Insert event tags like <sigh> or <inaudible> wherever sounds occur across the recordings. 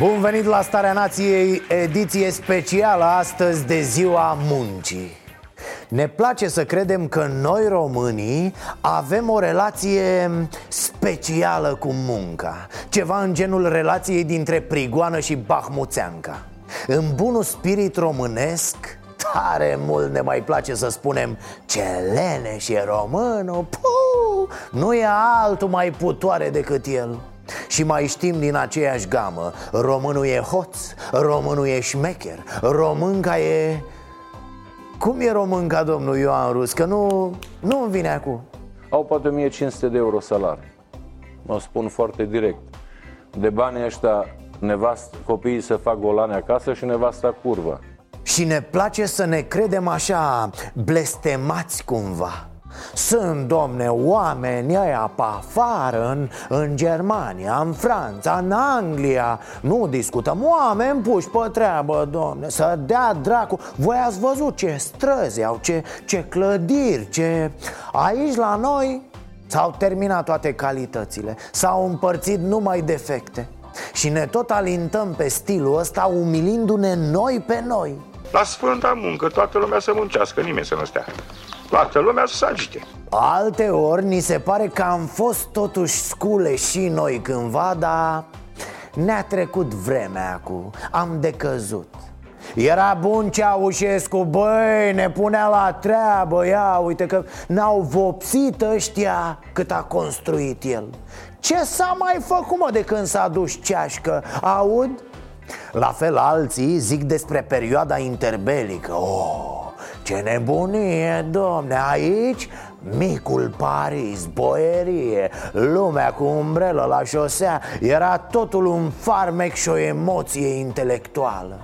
Bun venit la Starea Nației, ediție specială astăzi de Ziua Muncii. Ne place să credem că noi românii avem o relație specială cu munca. Ceva în genul relației dintre Prigoană și Bahmuțeanca. În bunul spirit românesc, tare mult ne mai place să spunem Ce lene și e românul, Puh, nu e altul mai putoare decât el și mai știm din aceeași gamă Românul e hoț, românul e șmecher Românca e... Cum e românca, domnul Ioan Rus? Că nu, nu îmi vine acum. Au poate 1500 de euro salar Mă spun foarte direct. De banii ăștia nevast, copiii să fac golane acasă și nevasta curvă. Și ne place să ne credem așa blestemați cumva sunt, domne, oameni ăia pe afară, în, în Germania, în Franța, în Anglia. Nu discutăm, oameni puși pe treabă, domne, să dea dracu. Voi ați văzut ce străzi au, ce, ce clădiri, ce... Aici la noi s-au terminat toate calitățile S-au împărțit numai defecte. Și ne tot alintăm pe stilul ăsta umilindu-ne noi pe noi. La Sfânta Muncă toată lumea să muncească, nimeni să nu stea Toată lumea să se agite Alte ori ni se pare că am fost totuși scule și noi cândva, dar ne-a trecut vremea acum, am decăzut era bun Ceaușescu, băi, ne punea la treabă Ia, uite că n-au vopsit ăștia cât a construit el Ce s-a mai făcut, mă, de când s-a dus ceașcă? Aud? La fel alții zic despre perioada interbelică Oh, ce nebunie, domne, aici Micul Paris, boierie, lumea cu umbrelă la șosea Era totul un farmec și o emoție intelectuală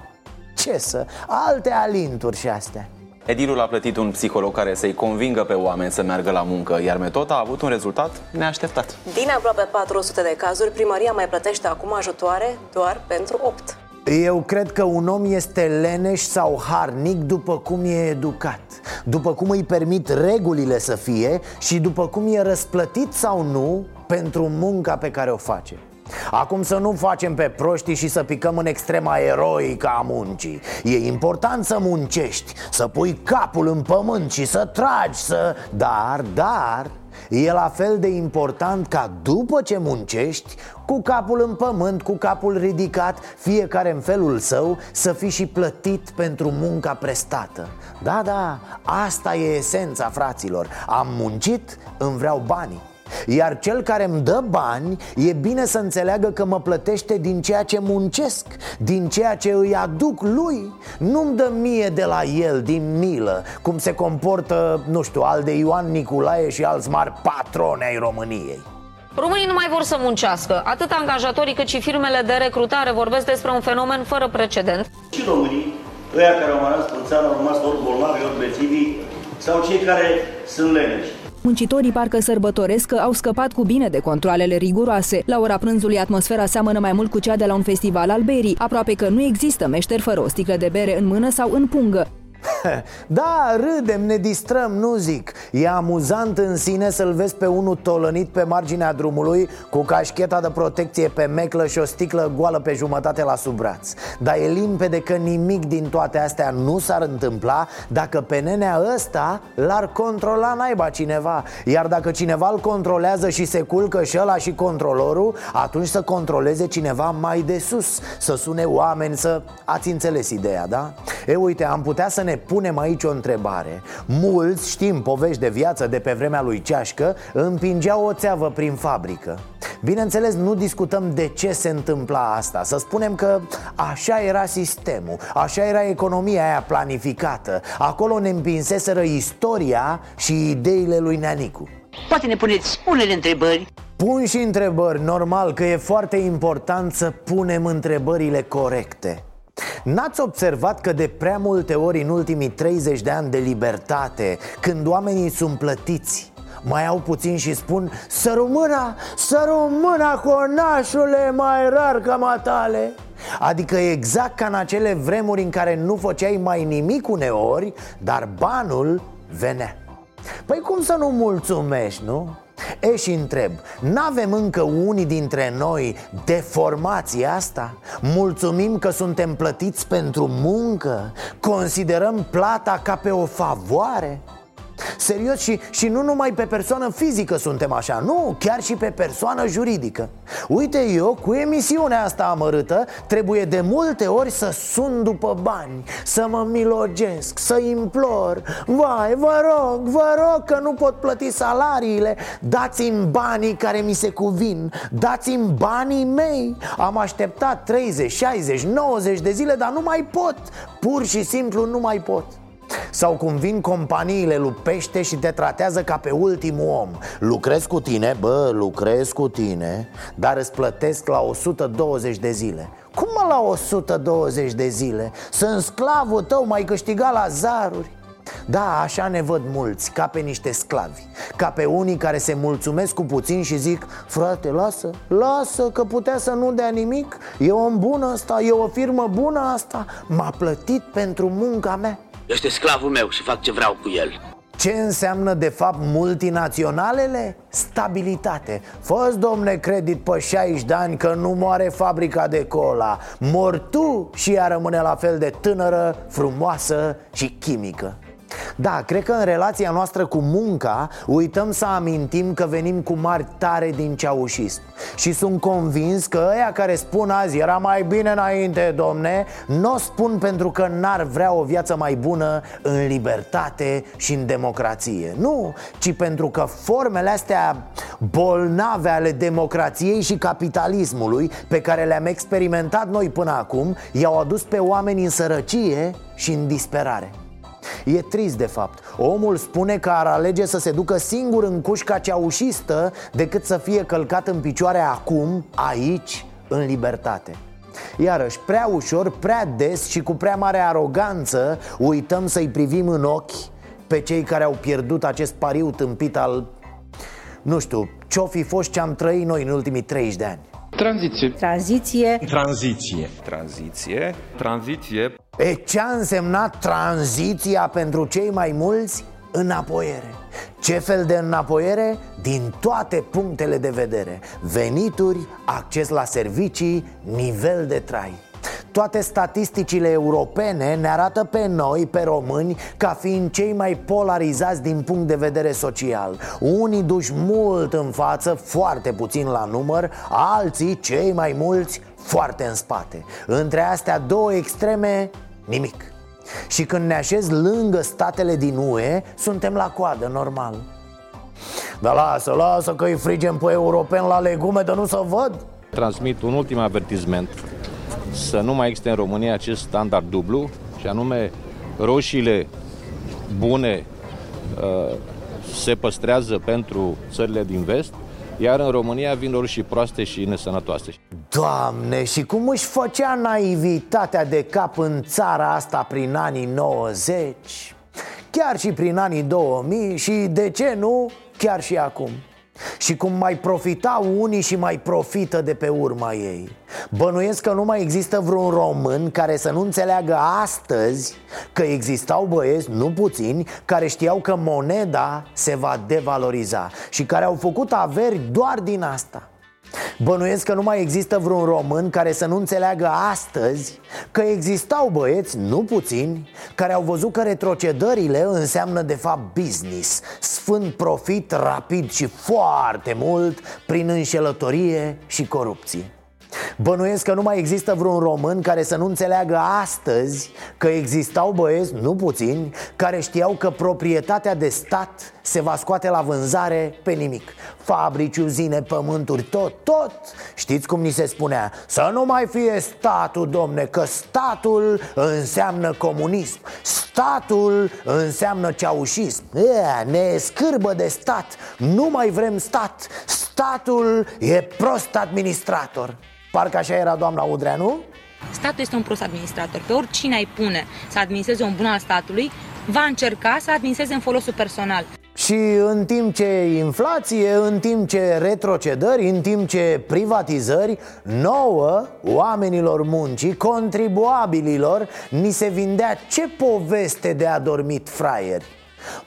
Ce să, alte alinturi și astea Edilul a plătit un psiholog care să-i convingă pe oameni să meargă la muncă, iar metoda a avut un rezultat neașteptat. Din aproape 400 de cazuri, primăria mai plătește acum ajutoare doar pentru 8. Eu cred că un om este leneș sau harnic după cum e educat După cum îi permit regulile să fie și după cum e răsplătit sau nu pentru munca pe care o face. Acum să nu facem pe proștii și să picăm în extrema eroică a muncii. E important să muncești, să pui capul în pământ și să tragi, să... Dar, dar, E la fel de important ca după ce muncești, cu capul în pământ, cu capul ridicat, fiecare în felul său, să fii și plătit pentru munca prestată. Da, da, asta e esența, fraților. Am muncit, îmi vreau banii. Iar cel care îmi dă bani e bine să înțeleagă că mă plătește din ceea ce muncesc Din ceea ce îi aduc lui. Nu-mi dă mie de la el, din milă Cum se comportă, nu știu, al de Ioan Niculae și alți mari patroni ai României Românii nu mai vor să muncească. Atât angajatorii cât și firmele de recrutare vorbesc despre un fenomen fără precedent. Și românii, ăia care au rămas în țară, au rămas ori bolnavi, ori bețivi, sau cei care sunt leneși. Muncitorii parcă sărbătoresc că au scăpat cu bine de controlele riguroase. La ora prânzului, atmosfera seamănă mai mult cu cea de la un festival al berii, aproape că nu există meșter fără o sticlă de bere în mână sau în pungă. <laughs> Da, râdem, ne distrăm, nu zic. E amuzant în sine să-l vezi pe unul tolănit pe marginea drumului Cu cașcheta de protecție pe meclă și o sticlă goală pe jumătate la sub braț. Dar e limpede că nimic din toate astea nu s-ar întâmpla Dacă pe nenea ăsta l-ar controla naiba cineva. Iar dacă cineva îl controlează și se culcă și ăla și controlorul Atunci să controleze cineva mai de sus. Să sune oameni, să... Ați înțeles ideea, da? E, uite, am putea să ne punem aici o întrebare. Mulți, știm povești de viață de pe vremea lui Ceașcă Împingeau o țeavă prin fabrică. Bineînțeles, nu discutăm de ce se întâmpla asta. Să spunem că așa era sistemul Așa era economia aia planificată. Acolo ne împinseseră istoria și ideile lui Neanicu. Poate ne puneți unele întrebări? Pun și întrebări, normal că e foarte important să punem întrebările corecte N-ați observat că de prea multe ori în ultimii 30 de ani de libertate Când oamenii sunt plătiți mai au puțin și spun Să rămână, să rămână conașule mai rar ca matale Adică exact ca în acele vremuri în care nu făceai mai nimic uneori Dar banul venea Păi cum să nu mulțumești, nu? E și întreb, n-avem încă unii dintre noi deformația asta? Mulțumim că suntem plătiți pentru muncă? Considerăm plata ca pe o favoare? Serios și, și nu numai pe persoană fizică suntem așa Nu, chiar și pe persoană juridică. Uite eu, cu emisiunea asta amărâtă Trebuie de multe ori să sun după bani Să mă milogesc, să implor. Vai, vă rog, vă rog că nu pot plăti salariile. Dați-mi banii care mi se cuvin Dați-mi banii mei. Am așteptat 30, 60, 90 de zile, dar nu mai pot. Pur și simplu nu mai pot sau cum vin companiile lupește și te tratează ca pe ultimul om. Lucrez cu tine, bă, lucrez cu tine Dar îți plătesc la 120 de zile. Cum mă la 120 de zile? Sunt sclavul tău, mai câștigat la zaruri. Da, așa ne văd mulți, ca pe niște sclavi Ca pe unii care se mulțumesc cu puțin și zic Frate, lasă, lasă că putea să nu dea nimic. E om bun asta, e o firmă bună asta. M-a plătit pentru munca mea este sclavul meu și fac ce vreau cu el. Ce înseamnă de fapt multinaționalele? Stabilitate. Fă-ți, domne, credit pe 60 de ani că nu moare fabrica de cola. Mor tu și ea rămâne la fel de tânără, frumoasă și chimică da, cred că în relația noastră cu munca Uităm să amintim că venim cu mari tare din ceaușism. Și sunt convins că ăia care spun azi Era mai bine înainte, domne Nu o spun pentru că n-ar vrea o viață mai bună În libertate și în democrație. Nu, ci pentru că formele astea bolnave ale democrației și capitalismului Pe care le-am experimentat noi până acum I-au adus pe oameni în sărăcie și în disperare E trist de fapt. Omul spune că ar alege să se ducă singur în cușca ceaușistă Decât să fie călcat în picioare acum, aici, în libertate. Iarăși, prea ușor, prea des și cu prea mare aroganță Uităm să-i privim în ochi pe cei care au pierdut acest pariu tâmpit al... Nu știu, ce-o fi fost ce am trăit noi în ultimii 30 de ani Tranziție. Tranziție. Tranziție. Tranziție. Tranziție. E ce a însemnat tranziția pentru cei mai mulți? Înapoiere Ce fel de înapoiere? Din toate punctele de vedere Venituri, acces la servicii, nivel de trai toate statisticile europene ne arată pe noi, pe români, ca fiind cei mai polarizați din punct de vedere social. Unii duși mult în față, foarte puțin la număr Alții, cei mai mulți, foarte în spate. Între astea două extreme, nimic. Și când ne așez lângă statele din UE, suntem la coadă, normal. Dar lasă, lasă că îi frigem pe europeni la legume, de nu să văd. Transmit un ultim avertisment să nu mai existe în România acest standard dublu și anume roșiile bune uh, se păstrează pentru țările din vest iar în România vin roșii proaste și nesănătoase. Doamne, și cum își făcea naivitatea de cap în țara asta prin anii 90 Chiar și prin anii 2000 și, de ce nu, chiar și acum și cum mai profitau unii și mai profită de pe urma ei. Bănuiesc că nu mai există vreun român care să nu înțeleagă astăzi Că existau băieți, nu puțini, care știau că moneda se va devaloriza Și care au făcut averi doar din asta Bănuiesc că nu mai există vreun român care să nu înțeleagă astăzi Că existau băieți, nu puțini, care au văzut că retrocedările înseamnă de fapt business. Sfânt profit rapid și foarte mult prin înșelătorie și corupție Bănuiesc că nu mai există vreun român care să nu înțeleagă astăzi că existau băieți, nu puțini, care știau că proprietatea de stat se va scoate la vânzare pe nimic. Fabrici, uzine, pământuri, tot, tot. Știți cum ni se spunea? Să nu mai fie statul, domne, că statul înseamnă comunism. Statul înseamnă ceaușism. Ea, Ne scârbă de stat, nu mai vrem stat. Statul e prost administrator Parcă așa era doamna Udrea, nu? Statul este un prost administrator. Pe oricine ai pune să administreze un bun al statului, va încerca să administreze în folosul personal. Și în timp ce inflație, în timp ce retrocedări, în timp ce privatizări Nouă, oamenilor muncii, contribuabililor Ni se vindea ce poveste de adormit fraieri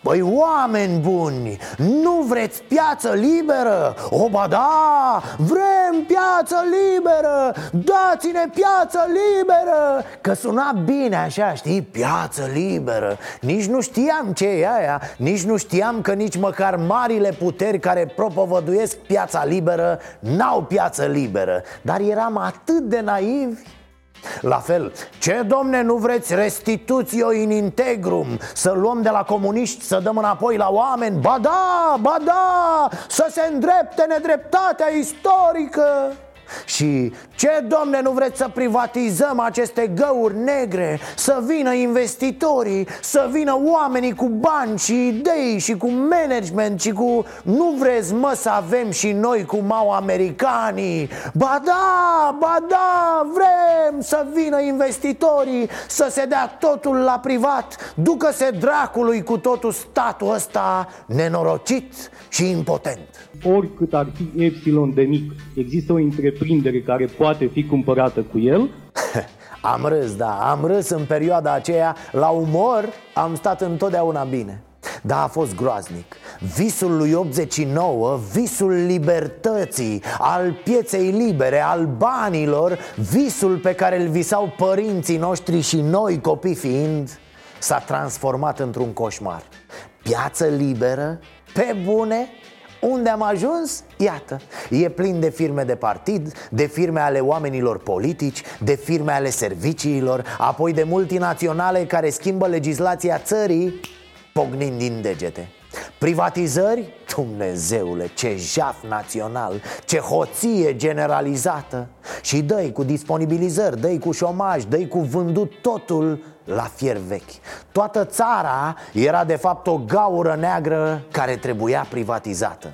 Băi, oameni buni, nu vreți piață liberă? O, ba da, vrem piață liberă. Dați-ne piață liberă. Că suna bine așa, știi, piață liberă. Nici nu știam ce e aia Nici nu știam că nici măcar marile puteri care propovăduiesc piața liberă N-au piață liberă. Dar eram atât de naivi la fel, ce domne nu vreți restituțio in integrum Să luăm de la comuniști, să dăm înapoi la oameni? Ba da, ba da, să se îndrepte nedreptatea istorică și ce, domne, nu vreți să privatizăm aceste găuri negre? Să vină investitorii, să vină oamenii cu bani și idei și cu management și cu... Nu vreți, mă, să avem și noi cum au americanii? Ba da, ba da, vrem să vină investitorii, să se dea totul la privat Ducă-se dracului cu totul statul ăsta nenorocit și impotent Oricât ar fi epsilon de mic, există o întreprindere care poate fi cumpărată cu el? <laughs> am râs, da, am râs în perioada aceea. La umor am stat întotdeauna bine. Da, a fost groaznic. Visul lui 89, visul libertății Al pieței libere, al banilor Visul pe care îl visau părinții noștri și noi copii fiind S-a transformat într-un coșmar. Piață liberă, pe bune, unde am ajuns? Iată, e plin de firme de partid, de firme ale oamenilor politici, de firme ale serviciilor Apoi de multinaționale care schimbă legislația țării pognind din degete Privatizări? Dumnezeule, ce jaf național, ce hoție generalizată. Și dă cu disponibilizări, dă cu șomaj, dă cu vândut totul la fier vechi. Toată țara era de fapt o gaură neagră care trebuia privatizată.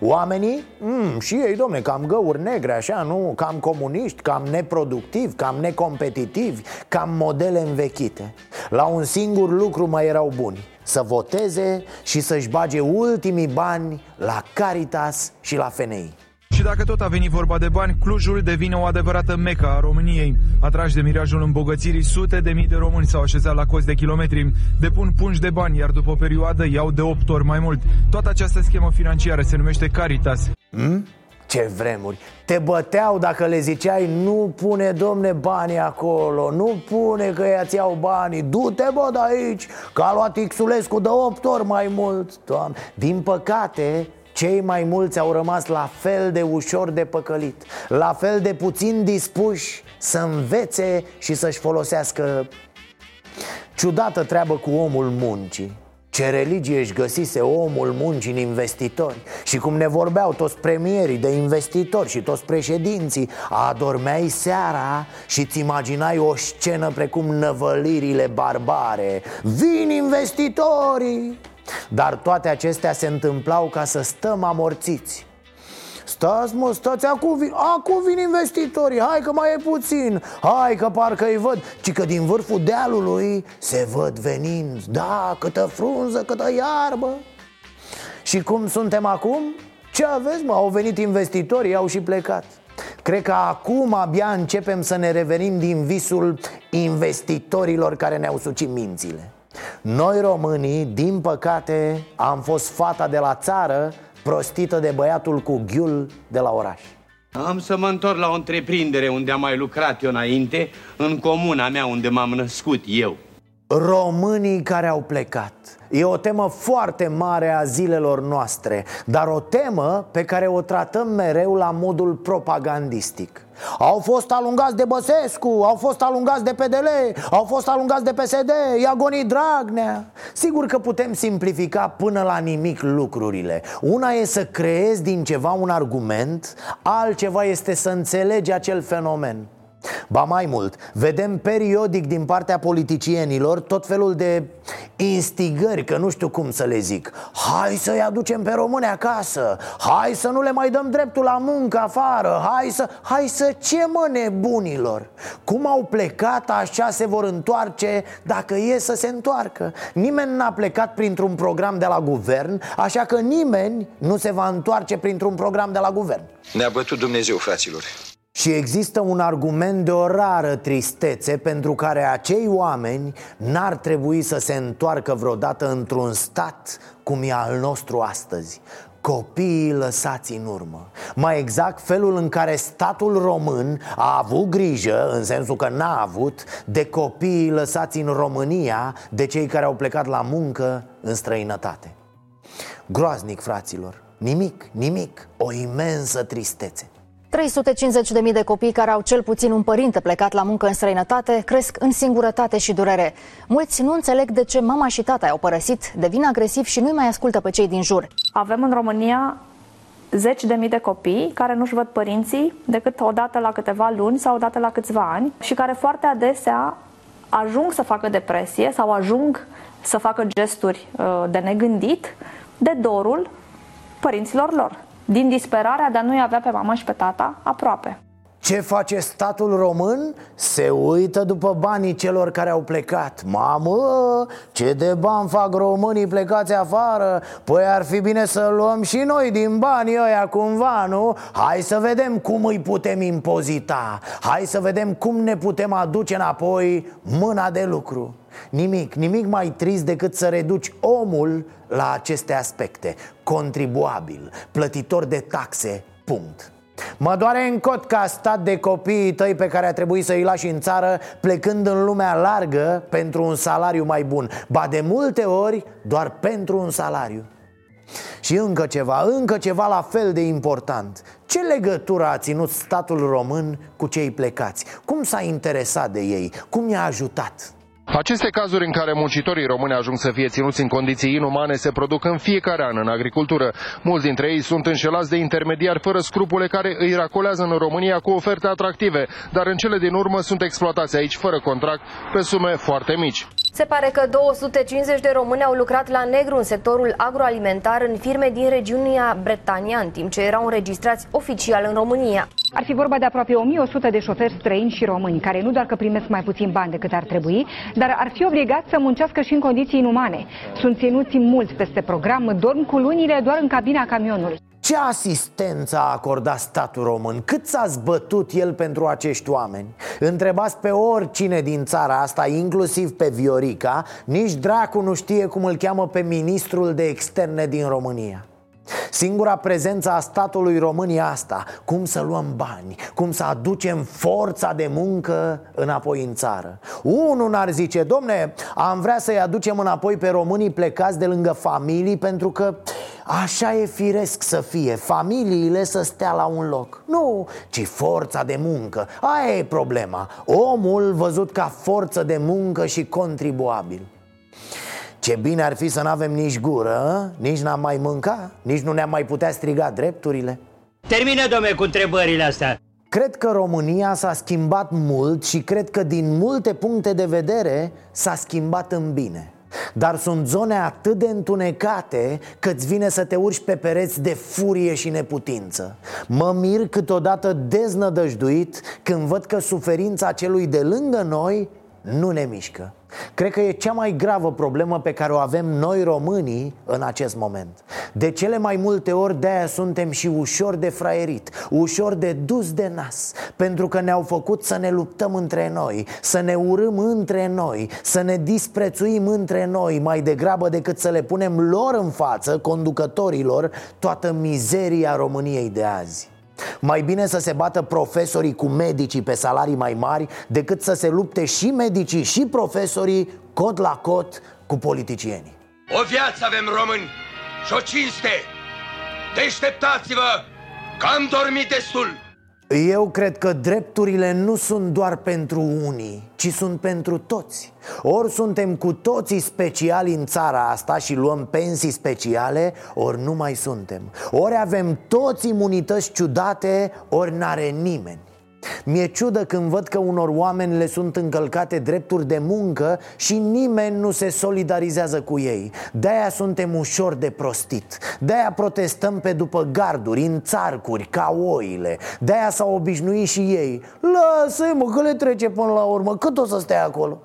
Oamenii, mm, și ei, domne, cam găuri negre, așa, nu? Cam comuniști, cam neproductivi, cam necompetitivi, cam modele învechite. La un singur lucru mai erau buni Să voteze și să-și bage ultimii bani la Caritas și la FNI și dacă tot a venit vorba de bani, Clujul devine o adevărată meca a României. Atrași de mirajul îmbogățirii, sute de mii de români s-au așezat la cozi de kilometri, depun pungi de bani, iar după o perioadă iau de 8 ori mai mult. Toată această schemă financiară se numește Caritas. Hmm? Ce vremuri! Te băteau dacă le ziceai Nu pune, domne, banii acolo Nu pune că ea-ți iau banii Du-te, bă, de aici Că a luat Xulescu de 8 ori mai mult Doamne. Din păcate, cei mai mulți au rămas la fel de ușor de păcălit La fel de puțin dispuși să învețe și să-și folosească Ciudată treabă cu omul muncii ce religie își găsise omul muncii în investitori? Și cum ne vorbeau toți premierii de investitori și toți președinții Adormeai seara și ți imaginai o scenă precum năvălirile barbare. Vin investitorii! Dar toate acestea se întâmplau ca să stăm amorțiți Stați mă, stați, acum vin, acum vin investitorii, hai că mai e puțin. Hai că parcă îi văd. Ci că din vârful dealului se văd venind. Da, câtă frunză, câtă iarbă. Și cum suntem acum? Ce aveți mă? Au venit investitorii, au și plecat. Cred că acum abia începem să ne revenim din visul investitorilor care ne-au sucit mințile. Noi românii, din păcate, am fost fata de la țară prostită de băiatul cu ghiul de la oraș. Am să mă întorc la o întreprindere unde am mai lucrat eu înainte, în comuna mea unde m-am născut eu. Românii care au plecat. E o temă foarte mare a zilelor noastre Dar o temă pe care o tratăm mereu la modul propagandistic. Au fost alungați de Băsescu, au fost alungați de PDL, au fost alungați de PSD, Iagoni Dragnea. Sigur că putem simplifica până la nimic lucrurile. Una e să creezi din ceva un argument, altceva este să înțelegi acel fenomen Ba mai mult, vedem periodic din partea politicienilor tot felul de instigări, că nu știu cum să le zic. Hai să-i aducem pe români acasă Hai să nu le mai dăm dreptul la muncă afară Hai să... Hai să ce mă nebunilor? Cum au plecat, așa se vor întoarce dacă e să se întoarcă. Nimeni n-a plecat printr-un program de la guvern Așa că nimeni nu se va întoarce printr-un program de la guvern. Ne-a bătut Dumnezeu, fraților și există un argument de o rară tristețe pentru care acei oameni n-ar trebui să se întoarcă vreodată într-un stat cum e al nostru astăzi. Copiii lăsați în urmă. Mai exact felul în care statul român a avut grijă, în sensul că n-a avut De copiii lăsați în România de cei care au plecat la muncă în străinătate. Groaznic, fraților, nimic, nimic, o imensă tristețe 350.000 de copii care au cel puțin un părinte plecat la muncă în străinătate cresc în singurătate și durere. Mulți nu înțeleg de ce mama și tata i-au părăsit, devin agresivi și nu mai ascultă pe cei din jur. Avem în România zeci de mii de copii care nu-și văd părinții decât o dată la câteva luni sau o dată la câțiva ani și care foarte adesea ajung să facă depresie sau ajung să facă gesturi uh, de negândit de dorul părinților lor din disperarea de a nu-i avea pe mama și pe tata aproape. Ce face statul român? Se uită după banii celor care au plecat. Mamă, ce de bani fac românii plecați afară? Păi ar fi bine să luăm și noi din banii ăia cumva, nu? Hai să vedem cum îi putem impozita. Hai să vedem cum ne putem aduce înapoi mâna de lucru. Nimic, nimic mai trist decât să reduci omul la aceste aspecte. Contribuabil, plătitor de taxe, punct Mă doare în cot ca stat de copiii tăi pe care a trebuit să-i lași în țară Plecând în lumea largă pentru un salariu mai bun Ba de multe ori doar pentru un salariu și încă ceva, încă ceva la fel de important Ce legătură a ținut statul român cu cei plecați? Cum s-a interesat de ei? Cum i-a ajutat? Aceste cazuri în care muncitorii români ajung să fie ținuți în condiții inumane se produc în fiecare an în agricultură. Mulți dintre ei sunt înșelați de intermediari fără scrupule care îi racolează în România cu oferte atractive, dar în cele din urmă sunt exploatați aici fără contract pe sume foarte mici. Se pare că 250 de români au lucrat la negru în sectorul agroalimentar în firme din regiunea Bretania, în timp ce erau înregistrați oficial în România. Ar fi vorba de aproape 1100 de șoferi străini și români, care nu doar că primesc mai puțin bani decât ar trebui, dar ar fi obligați să muncească și în condiții inumane. Sunt ținuți mulți peste program, dorm cu lunile doar în cabina camionului. Ce asistență a acordat statul român? Cât s-a zbătut el pentru acești oameni? Întrebați pe oricine din țara asta, inclusiv pe Viorica Nici dracu nu știe cum îl cheamă pe ministrul de externe din România Singura prezență a statului român e asta Cum să luăm bani, cum să aducem forța de muncă înapoi în țară. Unul n-ar zice, domne, am vrea să-i aducem înapoi pe românii plecați de lângă familii Pentru că așa e firesc să fie, familiile să stea la un loc. Nu, ci forța de muncă, aia e problema. Omul văzut ca forță de muncă și contribuabil ce bine ar fi să nu avem nici gură, nici n-am mai mânca, nici nu ne-am mai putea striga drepturile. Termină, domne, cu întrebările astea. Cred că România s-a schimbat mult și cred că din multe puncte de vedere s-a schimbat în bine. Dar sunt zone atât de întunecate că îți vine să te urci pe pereți de furie și neputință. Mă mir câteodată deznădăjduit când văd că suferința celui de lângă noi nu ne mișcă Cred că e cea mai gravă problemă pe care o avem noi românii în acest moment. De cele mai multe ori de-aia suntem și ușor de fraierit Ușor de dus de nas Pentru că ne-au făcut să ne luptăm între noi Să ne urâm între noi Să ne disprețuim între noi Mai degrabă decât să le punem lor în față, conducătorilor Toată mizeria României de azi mai bine să se bată profesorii cu medicii pe salarii mai mari Decât să se lupte și medicii și profesorii cot la cot cu politicienii. O viață avem români și o cinste. Deșteptați-vă că am dormit destul eu cred că drepturile nu sunt doar pentru unii, ci sunt pentru toți. Ori suntem cu toții speciali în țara asta și luăm pensii speciale, ori nu mai suntem. Ori avem toți imunități ciudate, ori n-are nimeni Mi-e ciudă când văd că unor oameni le sunt încălcate drepturi de muncă și nimeni nu se solidarizează cu ei. De-aia suntem ușor de prostit. De-aia protestăm pe după garduri, în țarcuri, ca oile. De-aia s-au obișnuit și ei. Lasă-i mă, că le trece până la urmă, cât o să stea acolo?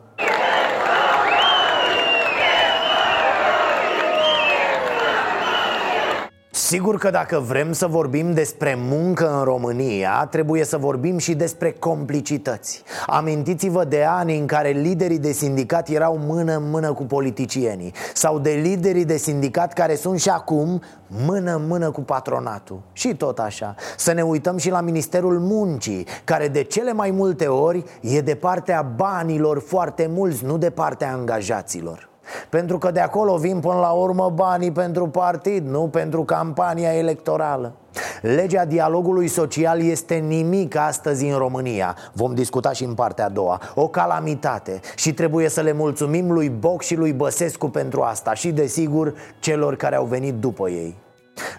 Sigur că dacă vrem să vorbim despre muncă în România, trebuie să vorbim și despre complicități. Amintiți-vă de ani în care liderii de sindicat erau mână în mână cu politicienii sau de liderii de sindicat care sunt și acum mână în mână cu patronatul. Și tot așa. Să ne uităm și la Ministerul Muncii, care de cele mai multe ori e de partea banilor foarte mulți, nu de partea angajaților. Pentru că de acolo vin până la urmă banii pentru partid, nu pentru campania electorală. Legea dialogului social este nimic astăzi în România. Vom discuta și în partea a doua. O calamitate. Și trebuie să le mulțumim lui Boc și lui Băsescu pentru asta. Și desigur celor care au venit după ei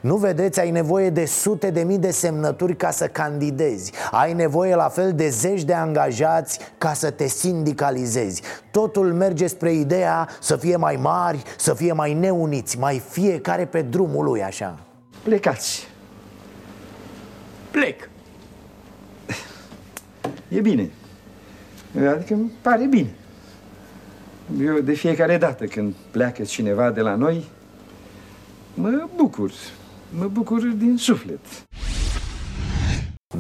nu vedeți, ai nevoie de sute de mii de semnături ca să candidezi. Ai nevoie la fel de zeci de angajați ca să te sindicalizezi. Totul merge spre ideea să fie mai mari, să fie mai neuniți Mai fiecare pe drumul lui așa. Plecați. Plec. E bine. Adică îmi pare bine. Eu de fiecare dată când pleacă cineva de la noi Mă bucur, mă bucur din suflet.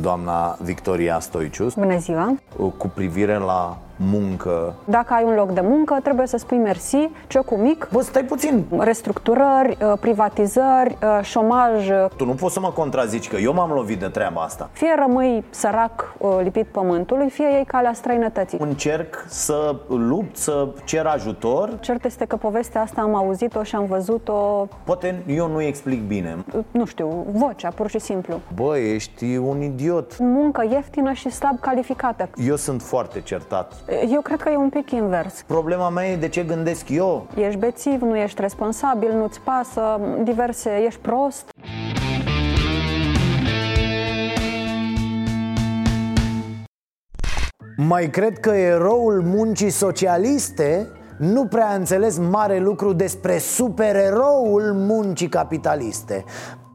Doamna Victoria Stoicius Bună ziua! Cu privire la muncă. Dacă ai un loc de muncă, trebuie să spui mersi, ciocul mic Bă, stai puțin. Restructurări, uh, privatizări, uh, șomaj Tu nu poți să mă contrazici că eu m-am lovit de treaba asta. Fie rămâi sărac uh, lipit pământului, fie ei calea străinătății. Încerc să lupt, să cer ajutor. Cert este că povestea asta am auzit-o și am văzut-o. Poate eu nu explic bine. Nu știu, vocea, pur și simplu. Bă, ești un idiot. Muncă ieftină și slab calificată. Eu sunt foarte certat eu cred că e un pic invers. Problema mea e de ce gândesc eu. Ești bețiv, nu ești responsabil, nu-ți pasă, diverse, ești prost. Mai cred că eroul muncii socialiste nu prea a înțeles mare lucru despre supereroul muncii capitaliste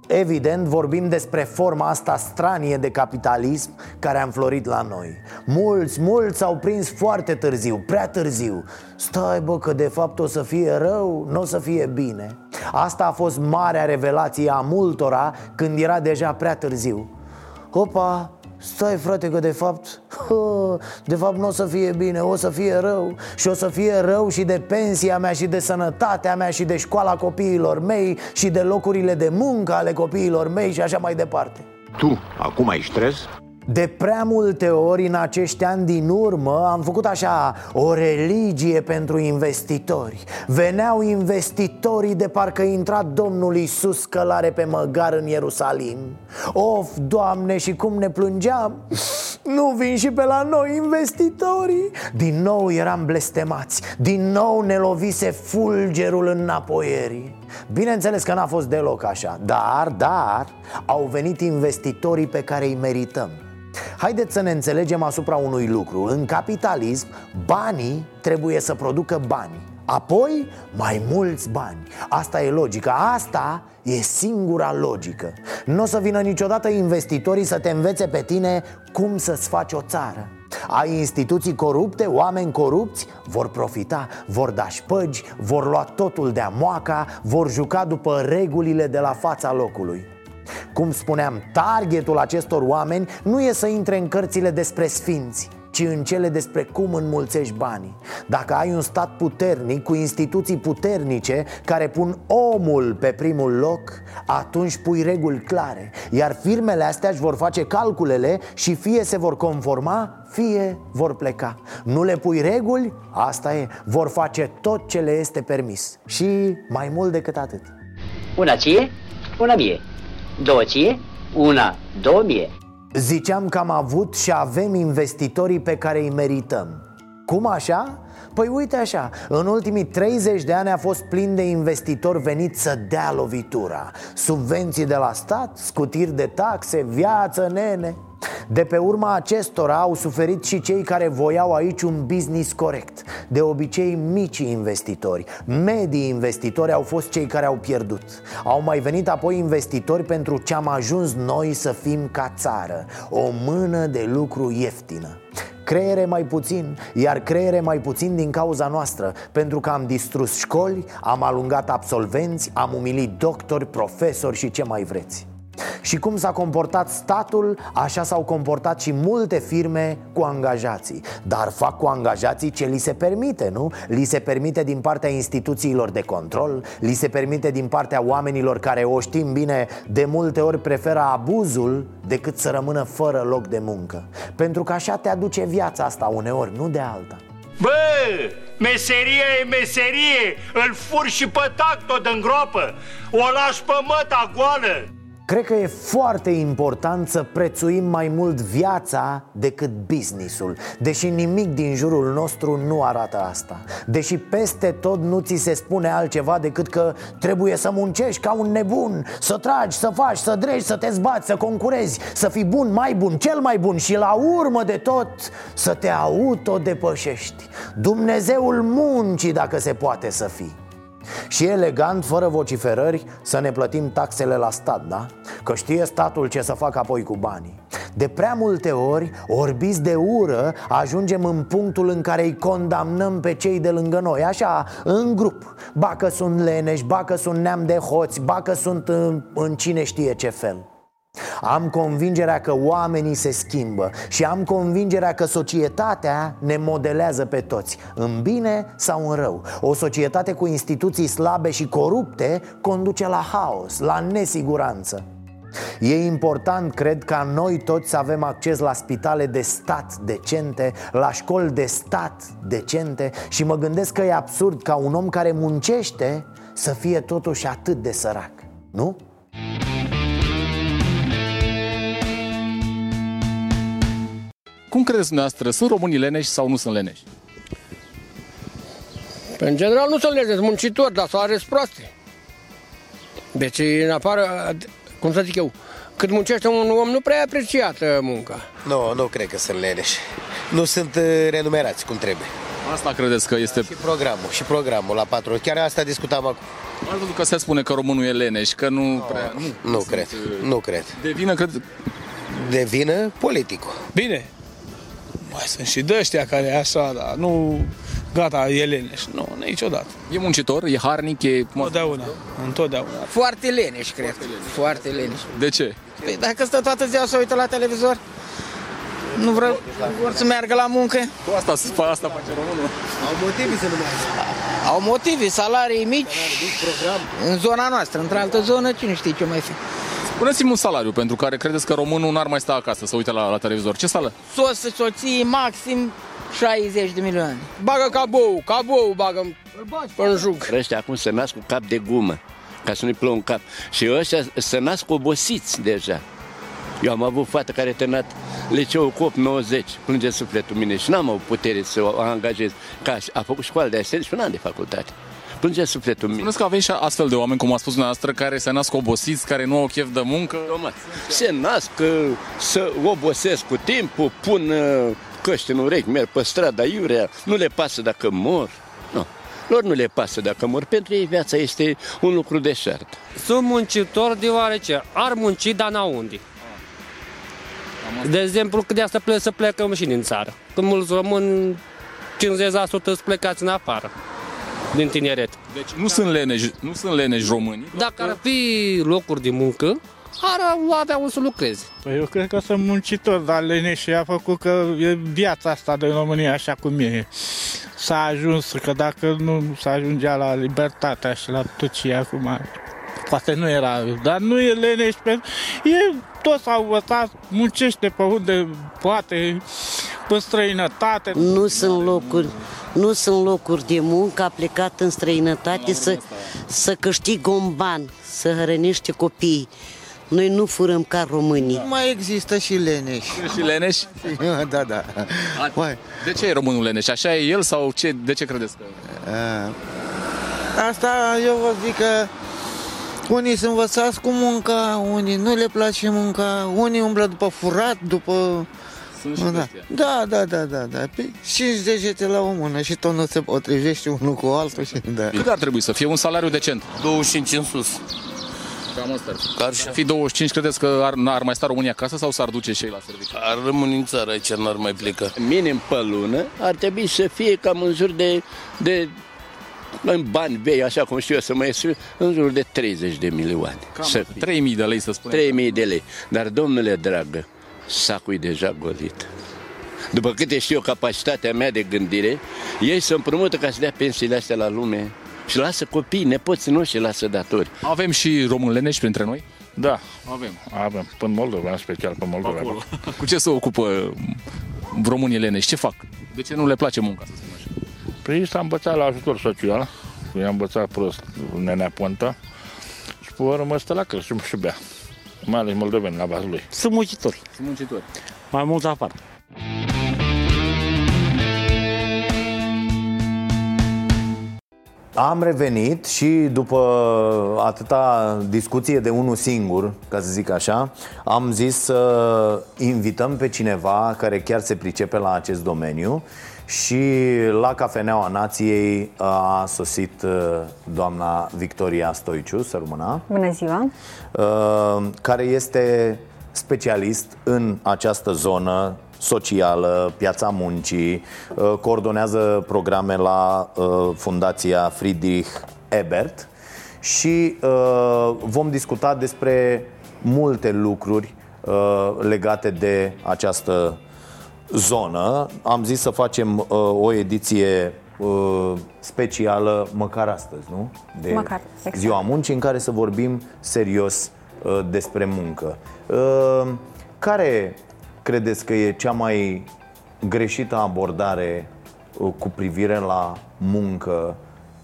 Evident, vorbim despre forma asta stranie de capitalism care a înflorit la noi. Mulți, mulți s-au prins foarte târziu, prea târziu. Stai bă că de fapt o să fie rău, nu o să fie bine. Asta a fost marea revelație a multora când era deja prea târziu. Opa, Stai frate că de fapt <laughs> De fapt nu o să fie bine, o să fie rău Și o să fie rău și de pensia mea și de sănătatea mea Și de școala copiilor mei Și de locurile de muncă ale copiilor mei și așa mai departe Tu acum ai stres? De prea multe ori în acești ani din urmă am făcut așa o religie pentru investitori. Veneau investitorii de parcă intra Domnul Iisus călare pe măgar în Ierusalim. Of, Doamne, și cum ne plângeam! Nu vin și pe la noi investitorii! Din nou eram blestemați. Din nou ne lovise fulgerul înapoierii. Bineînțeles că n-a fost deloc așa Dar, dar, au venit investitorii pe care îi merităm Haideți să ne înțelegem asupra unui lucru. În capitalism, banii trebuie să producă bani. Apoi, mai mulți bani. Asta e logica, asta e singura logică. Nu o să vină niciodată investitorii să te învețe pe tine cum să-ți faci o țară. Ai instituții corupte, oameni corupți, vor profita, vor da șpăgi, vor lua totul de amoaca, vor juca după regulile de la fața locului cum spuneam, targetul acestor oameni nu e să intre în cărțile despre sfinți ci în cele despre cum înmulțești banii. Dacă ai un stat puternic, cu instituții puternice care pun omul pe primul loc Atunci pui reguli clare Iar firmele astea își vor face calculele și fie se vor conforma, fie vor pleca. Nu le pui reguli, asta e, vor face tot ce le este permis. Și mai mult decât atât. Una ție, una mie Două ție, una, două mie. Ziceam că am avut și avem investitorii pe care îi merităm. Cum așa? Păi uite așa, în ultimii 30 de ani a fost plin de investitori veniți să dea lovitura. Subvenții de la stat, scutiri de taxe, viață, nene De pe urma acestora au suferit și cei care voiau aici un business corect. De obicei mici investitori, medii investitori au fost cei care au pierdut. Au mai venit apoi investitori pentru ce am ajuns noi să fim ca țară. O mână de lucru ieftină. Creiere mai puțin, iar creiere mai puțin din cauza noastră Pentru că am distrus școli, am alungat absolvenți, am umilit doctori, profesori și ce mai vreți și cum s-a comportat statul, așa s-au comportat și multe firme cu angajații. Dar fac cu angajații ce li se permite, nu? Li se permite din partea instituțiilor de control Li se permite din partea oamenilor care, o știm bine, de multe ori preferă abuzul decât să rămână fără loc de muncă. Pentru că așa te aduce viața asta uneori, nu de alta. Bă, meseria e meserie, îl fur și pe tac tot în gropă O lași pe măta goală Cred că e foarte important să prețuim mai mult viața decât businessul. Deși nimic din jurul nostru nu arată asta. Deși peste tot nu ți se spune altceva decât că trebuie să muncești ca un nebun Să tragi, să faci, să dregi, să te zbați, să concurezi Să fii bun, mai bun, cel mai bun Și la urmă de tot să te autodepășești. Dumnezeul muncii dacă se poate să fii și elegant, fără vociferări, să ne plătim taxele la stat, da? Că știe statul ce să facă apoi cu banii. De prea multe ori, orbiți de ură, ajungem în punctul în care îi condamnăm pe cei de lângă noi. Așa, în grup. Ba că sunt leneși, ba că sunt neam de hoți, ba că sunt în, în cine știe ce fel am convingerea că oamenii se schimbă și am convingerea că societatea ne modelează pe toți, în bine sau în rău. O societate cu instituții slabe și corupte conduce la haos, la nesiguranță. E important, cred, ca noi toți să avem acces la spitale de stat decente, la școli de stat decente și mă gândesc că e absurd ca un om care muncește să fie totuși atât de sărac, nu? Cum credeți dumneavoastră, sunt românii leneși sau nu sunt leneși? Păi, în general nu sunt leneși, muncitori, dar sau are proaste. Deci, în afară, cum să zic eu, cât muncește un om, nu prea apreciată munca. Nu, nu cred că sunt leneși. Nu sunt uh, renumerați cum trebuie. Asta credeți că este... Și programul, și programul la patru. Chiar asta discutam acum. Am văzut că se spune că românul e leneș, că nu no, prea... Nu, nu cred, nu cred. De vină, cred... De vină politicul. Bine, mai sunt și dăștia care așa, dar nu gata, e leneș. Nu, niciodată. E muncitor, e harnic, e... Întotdeauna, întotdeauna. Foarte leneș, cred. Foarte leneș. Foarte leneș. De ce? Păi dacă stă toată ziua să uită la televizor, nu vreau vor să meargă la muncă. Cu asta, asta face românul. Au motive să nu meargă. Au motive, salarii mici, program. în zona noastră, într-altă zonă, cine știe ce mai fi. Spuneți-mi un salariu pentru care credeți că românul n-ar mai sta acasă să uite la, la televizor. Ce sală? Sos soții maxim 60 de milioane. Bagă cabou, cabou bagă în jug. Ăștia acum se nasc cu cap de gumă, ca să nu-i plouă în cap. Și ăștia se nasc obosiți deja. Eu am avut fată care a terminat liceul COP 90, plânge sufletul mine și n-am avut putere să o angajez. Ca a făcut școală de asemenea și un an de facultate plânge sufletul meu. Spuneți că avem și astfel de oameni, cum a spus dumneavoastră, care se nasc obosiți, care nu au chef de muncă? Se nasc, să obosesc cu timpul, pun uh, căști în urechi, merg pe strada iurea, nu le pasă dacă mor. Nu. Lor nu le pasă dacă mor, pentru ei viața este un lucru deșert. Sunt muncitor deoarece ar munci, dar n-au unde. De exemplu, că de asta plec, să plecăm și din țară. Când mulți români, 50% sunt plecați în afară din tineret. Deci nu sunt leneși, nu sunt leneși români. Dacă ar fi locuri de muncă, ar avea un să lucreze. Păi eu cred că sunt muncitor, dar leneși a făcut că e viața asta de România așa cum e. S-a ajuns, că dacă nu s-a ajungea la libertatea și la tot ce e acum, poate nu era, dar nu e leneș, pentru e tot s-a învățat, muncește pe unde poate, pe străinătate. Nu sunt locuri nu sunt locuri de muncă, a plecat în străinătate să, să câștigă un ban, să hrănește copiii. Noi nu furăm ca românii. Mai există și leneș. Și leneș? <laughs> da, da. De ce e românul leneș? Așa e el sau ce, de ce credeți că... Asta eu vă zic că Unii sunt învățați cu munca, unii nu le place munca, unii umblă după furat, după... Sunt și da. de-astea. da, da, da, da, da. Pe 5 degete la o mână și tot nu se potrivește unul cu altul și da. Cât ar trebui să fie un salariu decent? 25 în sus. Cam asta ar fi. Ar fi 25, credeți că ar, ar mai sta România acasă sau s-ar duce și ei la serviciu? Ar rămâne în țară, aici n-ar mai pleca. Minim pe lună ar trebui să fie cam în jur de, de în bani vei, așa cum știu eu să mă ies, în jur de 30 de milioane. Cam să 3.000 de lei să spunem. 3.000 de lei. Dar, domnule dragă, sacul e deja golit. După câte știu eu capacitatea mea de gândire, ei se împrumută ca să dea pensiile astea la lume și lasă copii, nepoții noștri, lasă datori. Avem și români leneși printre noi? Da, avem. Avem, pe Moldova, în special pe Moldova. Acolo. Cu ce se ocupă românii leneși? Ce fac? De ce nu le place munca, să spun așa? Păi s-a învățat la ajutor social, i-a învățat prost Nenea Ponta și pe urmă stă la căști și bea. Mai ales moldoveni la bază lui. Sunt muncitori. Sunt muncitori. Mai mult afară. Am revenit și după atâta discuție de unul singur, ca să zic așa, am zis să invităm pe cineva care chiar se pricepe la acest domeniu și la Cafeneaua Nației a sosit uh, doamna Victoria Stoiciu, să rămâna, Bună ziua! uh, care este specialist în această zonă socială, piața muncii, uh, coordonează programe la uh, Fundația Friedrich Ebert și uh, vom discuta despre multe lucruri uh, legate de această zonă. Am zis să facem uh, o ediție uh, specială, măcar astăzi, nu? De Măcar, exact. Ziua Muncii, în care să vorbim serios uh, despre muncă. Uh, care credeți că e cea mai greșită abordare uh, cu privire la muncă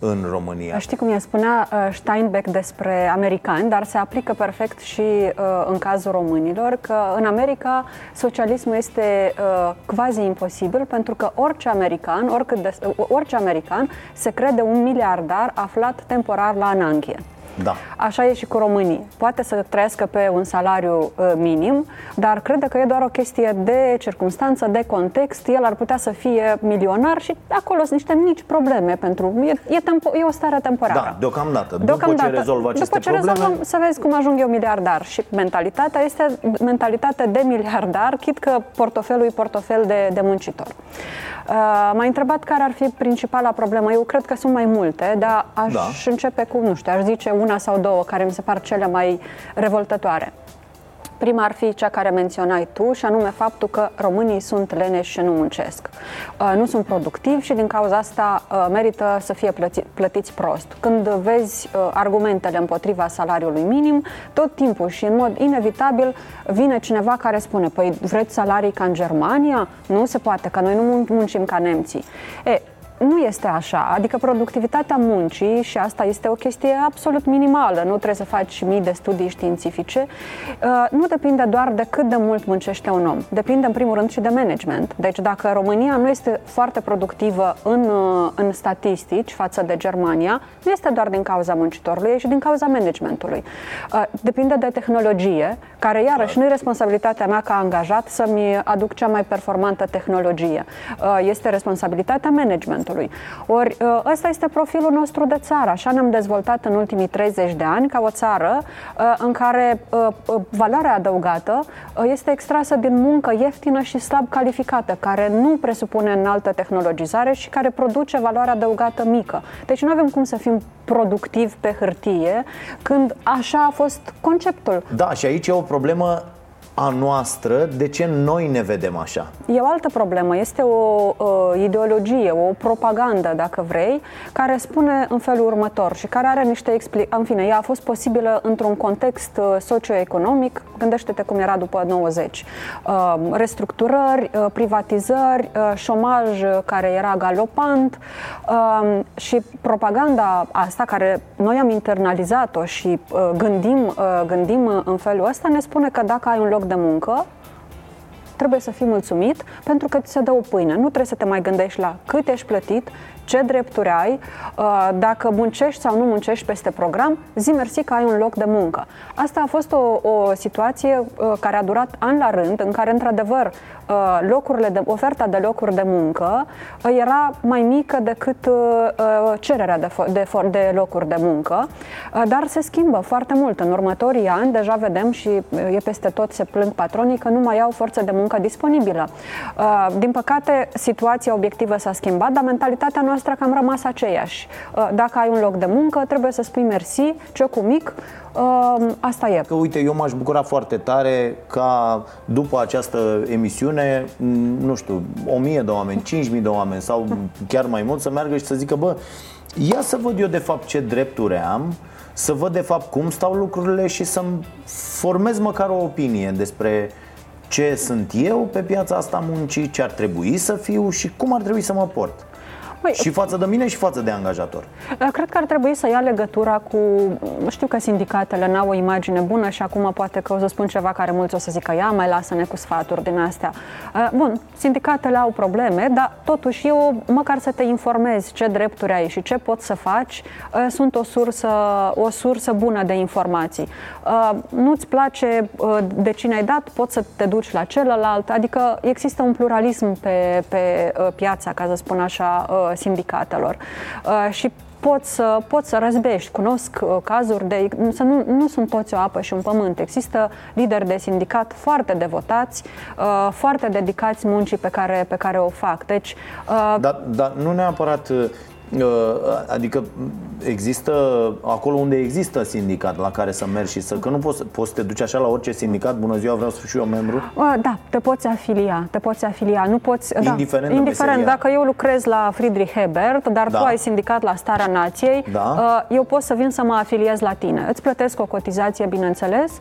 în România? Știi cum e spunea uh, Steinbeck despre americani, dar se aplică perfect și uh, în cazul românilor, că în America socialismul este uh, quasi imposibil pentru că orice american, oricât de, uh, orice american se crede un miliardar aflat temporar la ananghie. Da. Așa e și cu românii. Poate să trăiască pe un salariu uh, minim, dar crede că e doar o chestie de circunstanță, de context. El ar putea să fie milionar și acolo sunt niște mici probleme pentru... E, e, tempo, e o stare temporară. Da, deocamdată. După ce rezolvă aceste după ce probleme... rezolvăm, să vezi cum ajung eu miliardar. Și mentalitatea este mentalitatea de miliardar, chit că portofelul e portofel de, de muncitor. Uh, m-a întrebat care ar fi principala problemă. Eu cred că sunt mai multe, dar aș Da. începe cu, nu știu, aș zice una sau două care mi se par cele mai revoltătoare. Prima ar fi cea care menționai tu, și anume faptul că românii sunt leneși și nu muncesc. Uh, Nu sunt productivi și din cauza asta uh, merită să fie plăti- plătiți prost. Când vezi uh, argumentele împotriva salariului minim, tot timpul și în mod inevitabil vine cineva care spune păi vreți salarii ca în Germania? Nu se poate, că noi nu mun- muncim ca nemții. E, nu este așa, adică productivitatea muncii, și asta este o chestie absolut minimală, nu trebuie să faci mii de studii științifice, uh, nu depinde doar de cât de mult muncește un om, depinde în primul rând și de management. Deci dacă România nu este foarte productivă în, uh, în statistici față de Germania, nu este doar din cauza muncitorului, e și din cauza managementului. Uh, Depinde de tehnologie, care iarăși nu e responsabilitatea mea ca angajat să-mi aduc cea mai performantă tehnologie. Uh, Este responsabilitatea managementului. Ori uh, ăsta este profilul nostru de țară. Așa ne-am dezvoltat în ultimii 30 de ani ca o țară uh, în care uh, uh, valoarea adăugată uh, este extrasă din muncă ieftină și slab calificată, care nu presupune înaltă tehnologizare și care produce valoare adăugată mică. Deci nu avem cum să fim productivi pe hârtie când așa a fost conceptul. Da, și aici e o problemă a noastră, de ce noi ne vedem așa? E o altă problemă, este o uh, ideologie, o propagandă, dacă vrei, care spune în felul următor și care are niște explicații. În fine, ea a fost posibilă într-un context uh, socioeconomic, gândește-te cum era după 90. Uh, restructurări, uh, privatizări, uh, șomaj uh, care era galopant uh, și propaganda asta, care noi am internalizat-o și uh, gândim, uh, gândim uh, în felul ăsta, ne spune că dacă ai un loc de muncă, trebuie să fii mulțumit pentru că ți se dă o pâine. Nu trebuie să te mai gândești la cât ești plătit, ce drepturi ai, uh, dacă muncești sau nu muncești peste program, zi mersi că ai un loc de muncă. Asta a fost o, o situație uh, care a durat an la rând, în care, într-adevăr, uh, locurile de, oferta de locuri de muncă era mai mică decât cererea de, de, de locuri de muncă, dar se schimbă foarte mult. În următorii ani, deja vedem și e peste tot, se plâng patronii că nu mai au forță de muncă disponibilă. Din păcate, situația obiectivă s-a schimbat, dar mentalitatea noastră că am rămas aceeași. Uh, dacă ai un loc de muncă, trebuie să spui mersi, cu mic, uh, asta e. Că uite, eu m-aș bucura foarte tare ca după această emisiune, nu știu, o mie de oameni, cinci mii de oameni sau chiar mai mult să meargă și să zică, bă, ia să văd eu de fapt ce drepturi am, să văd de fapt cum stau lucrurile și să-mi formez măcar o opinie despre ce sunt eu pe piața asta muncii, ce ar trebui să fiu și cum ar trebui să mă port. Păi, și față de mine și față de angajator. Cred că ar trebui să ia legătura cu... Știu că sindicatele n-au o imagine bună și acum poate că o să spun ceva care mulți o să zică ia, mai lasă-ne cu sfaturi din astea. Bun, sindicatele au probleme, dar totuși eu, măcar să te informezi ce drepturi ai și ce poți să faci, sunt o sursă, o sursă bună de informații. Nu-ți place de cine ai dat, poți să te duci la celălalt, adică există un pluralism pe, pe piața, ca să spun așa, sindicatelor. Uh, și poți să, poți să răzbești. Cunosc uh, cazuri de. Să nu, nu sunt toți o apă și un pământ. Există lideri de sindicat foarte devotați, uh, foarte dedicați muncii pe care, pe care o fac. Deci. Dar, dar nu neapărat Uh, adică există acolo unde există sindicat la care să mergi și să... Că nu poți, poți să te duci așa la orice sindicat, bună ziua, vreau să fiu și eu membru? Uh, da, te poți afilia, te poți afilia. Nu poți, indiferent, da, indiferent dacă eu lucrez la Friedrich Hebert, dar da. tu ai sindicat la Starea Nației, da. Uh, eu pot să vin să mă afiliez la tine. Îți plătesc o cotizație, bineînțeles,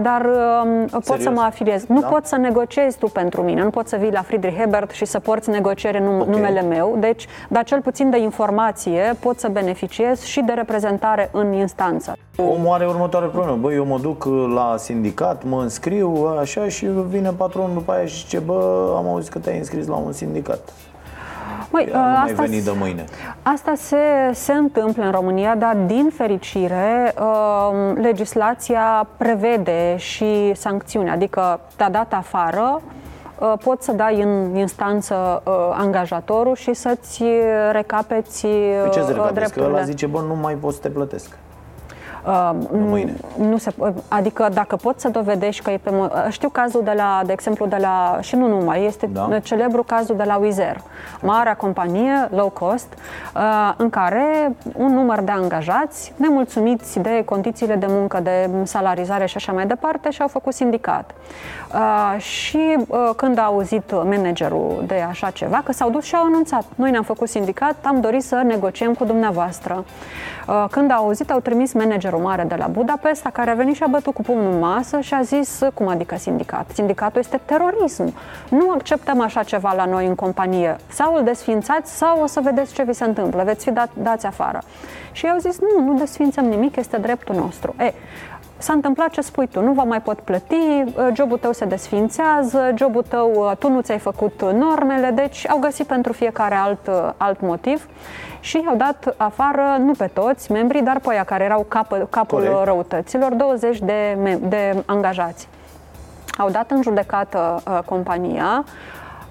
dar um, pot Serios? să mă afiliez. Nu da? poți să negociezi tu pentru mine, nu poți să vii la Friedrich Hebert și să porți negociere în okay. numele meu, deci, dar cel puțin de informație pot să beneficiez și de reprezentare în instanță. Omul are următoarea problemă. Băi, eu mă duc la sindicat, mă înscriu, așa, și vine patronul după aia și zice, bă, am auzit că te-ai înscris la un sindicat. Măi, nu asta, mai veni de mâine. Asta se, se întâmplă în România, dar din fericire uh, legislația prevede și sancțiuni, adică te-a dat afară, Uh, poți să dai în instanță uh, angajatorul și să-ți recapeți Pe ce drepturile. Că ăla zice, bă, nu mai pot să te plătesc. Uh, mâine. Nu se, adică dacă poți să dovedești că e pe... Știu cazul de la, de exemplu, de la... Și nu numai, este da. celebru cazul de la Wizer, marea companie low cost, uh, în care un număr de angajați, nemulțumiți de condițiile de muncă, de salarizare și așa mai departe, și-au făcut sindicat. Uh, și uh, când a auzit managerul de așa ceva, că s-au dus și au anunțat, noi ne-am făcut sindicat, am dorit să negociem cu dumneavoastră. Uh, când au auzit, au trimis managerul mare de la Budapesta, care a venit și a bătut cu pumnul în masă și a zis, cum adică sindicat? Sindicatul este terorism. Nu acceptăm așa ceva la noi în companie. Sau îl desfințați sau o să vedeți ce vi se întâmplă, veți fi dat, dați afară. Și au zis, nu, nu desfințăm nimic, este dreptul nostru. E, s-a întâmplat ce spui tu, nu vă mai pot plăti, uh, jobul tău se desfințează, jobul tău, uh, tu nu ți-ai făcut normele, deci au găsit pentru fiecare alt, alt motiv și i-au dat afară, nu pe toți membrii, dar pe aia care erau cap, capul Corect. răutăților, 20 de, de angajați. Au dat în judecată uh, compania,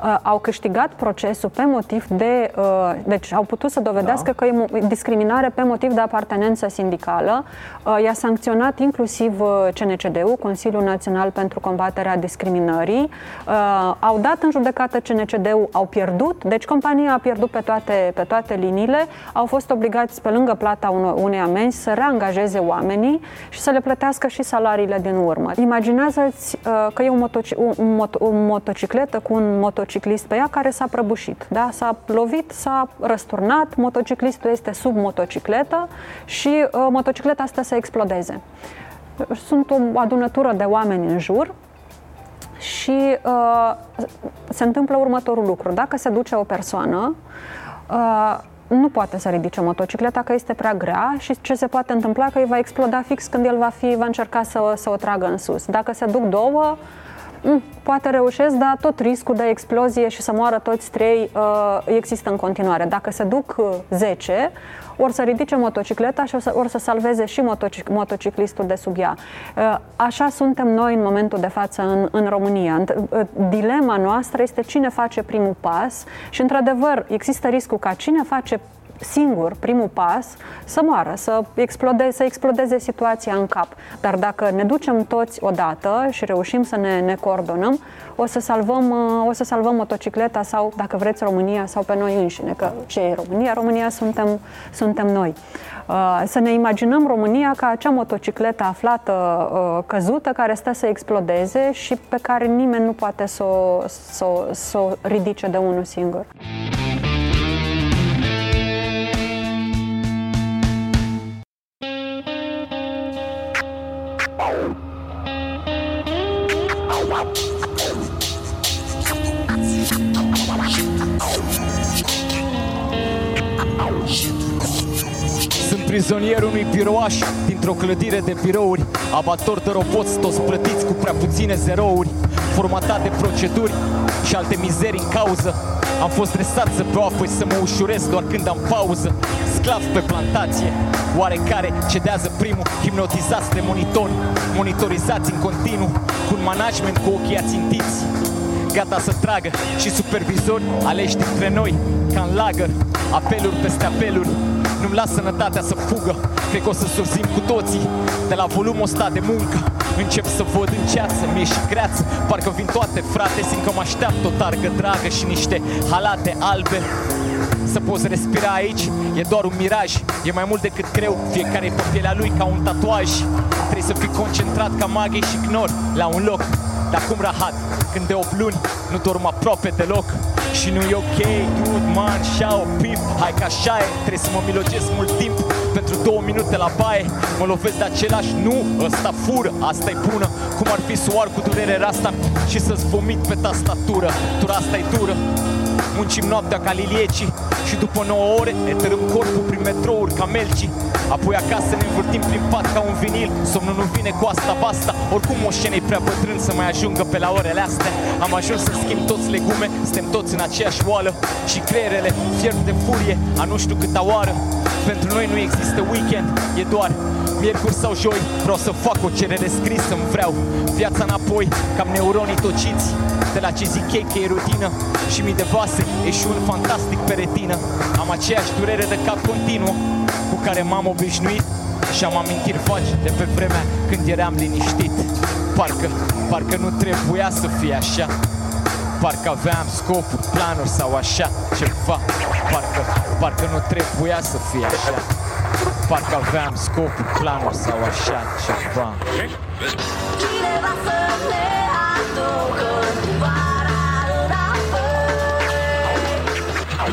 uh, au câștigat procesul pe motiv de. Uh, deci au putut să dovedească da. că e discriminare pe motiv de apartenență sindicală. Uh, i-a sancționat inclusiv uh, CNCD-ul, Consiliul Național pentru Combaterea Discriminării. Uh, au dat în judecată CNCD-ul, au pierdut, deci compania a pierdut pe toate, pe toate liniile. Au fost obligați, pe lângă plata unei amenzi, să reangajeze oamenii și să le plătească și salariile din urmă. Imaginează-ți uh, că e un, motoci- un, mot- o motocicletă cu un motociclet motociclist pe ea care s-a prăbușit. Da? S-a lovit, s-a răsturnat, motociclistul este sub motocicletă și uh, motocicleta asta să explodeze. Sunt o adunătură de oameni în jur și uh, se întâmplă următorul lucru. Dacă se duce o persoană, uh, nu poate să ridice motocicleta că este prea grea și ce se poate întâmpla că îi va exploda fix când el va fi va încerca să, să o tragă în sus. Dacă se duc două, Mm, poate reușesc, dar tot riscul de explozie și să moară toți trei uh, există în continuare. Dacă se duc uh, 10, ori să ridice motocicleta și or să, or să salveze și motocic, motociclistul de sub ea. Uh, așa suntem noi în momentul de față în, în România. Uh, dilema noastră este cine face primul pas și, într-adevăr, există riscul ca cine face singur primul pas să moară, să explodeze, să explodeze situația în cap. Dar dacă ne ducem toți odată și reușim să ne, ne coordonăm, o să, salvăm, o să salvăm motocicleta sau, dacă vreți, România sau pe noi înșine. Că ce e România? România suntem, suntem noi. Uh, să ne imaginăm România ca acea motocicletă aflată uh, căzută care stă să explodeze și pe care nimeni nu poate să o, să, să o ridice de unul singur. Sunt prizonierul unui birouaș dintr-o clădire de birouri, abator de roboți toți plătiți cu prea puține zerouri, formatat de proceduri și alte mizerii în cauză. Am fost stresat să beau apoi să mă ușurez doar când am pauză. Sclav pe plantație, oarecare cedează primul, hipnotizați de monitori, monitorizați în continuu, cu un management cu ochii ațintiți. Gata să tragă și supervizori aleși dintre noi, ca în lagăr, apeluri peste apeluri, nu-mi las sănătatea să fugă, cred că o să surzim cu toții, de la volumul ăsta de muncă, încep să văd în ceață, mie și greață, parcă vin toate frate, simt că mă așteaptă o targă dragă și niște halate albe, să poți respira aici e doar un miraj E mai mult decât greu, fiecare pe pielea lui ca un tatuaj. Trebuie să fii concentrat ca maghi și knor la un loc Dar cum rahat, când de 8 luni nu dorm aproape deloc și nu e ok, dude, man, o pip. Hai că așa e, trebuie să mă milogesc mult timp Pentru două minute la baie. Mă lovesc de același, nu, ăsta fură Asta e bună, cum ar fi să o cu durere rasta Și să-ți vomit pe tastatură. Tura asta e dură Muncim noaptea ca liliecii Și după 9 ore ne tărâm corpul prin metrouri ca melcii. Apoi acasă ne învârtim prin pat ca un vinil. Somnul nu vine cu asta, basta. Oricum moșenei prea bătrân să mai ajungă pe la orele astea. Am ajuns să schimb toți legume Suntem toți în aceeași oală. Și creierele fierb de furie A nu știu câta oară. Pentru noi nu există weekend E doar miercuri sau joi. Vreau să fac o cerere scrisă, îmi vreau Viața înapoi, cam neuronii tociți De la ce zic ei că e rutină Și mii de vase, un fantastic pe retină. Am aceeași durere de cap continuă Cu care m-am obișnuit și am amintiri vagi de pe vremea când eram liniștit. Parcă, parcă nu trebuia să fie așa. Parcă aveam scopuri, planuri sau așa ceva. Parcă, parcă nu trebuia să fie așa. Parcă aveam scopuri, planuri sau așa ceva. Cineva să ne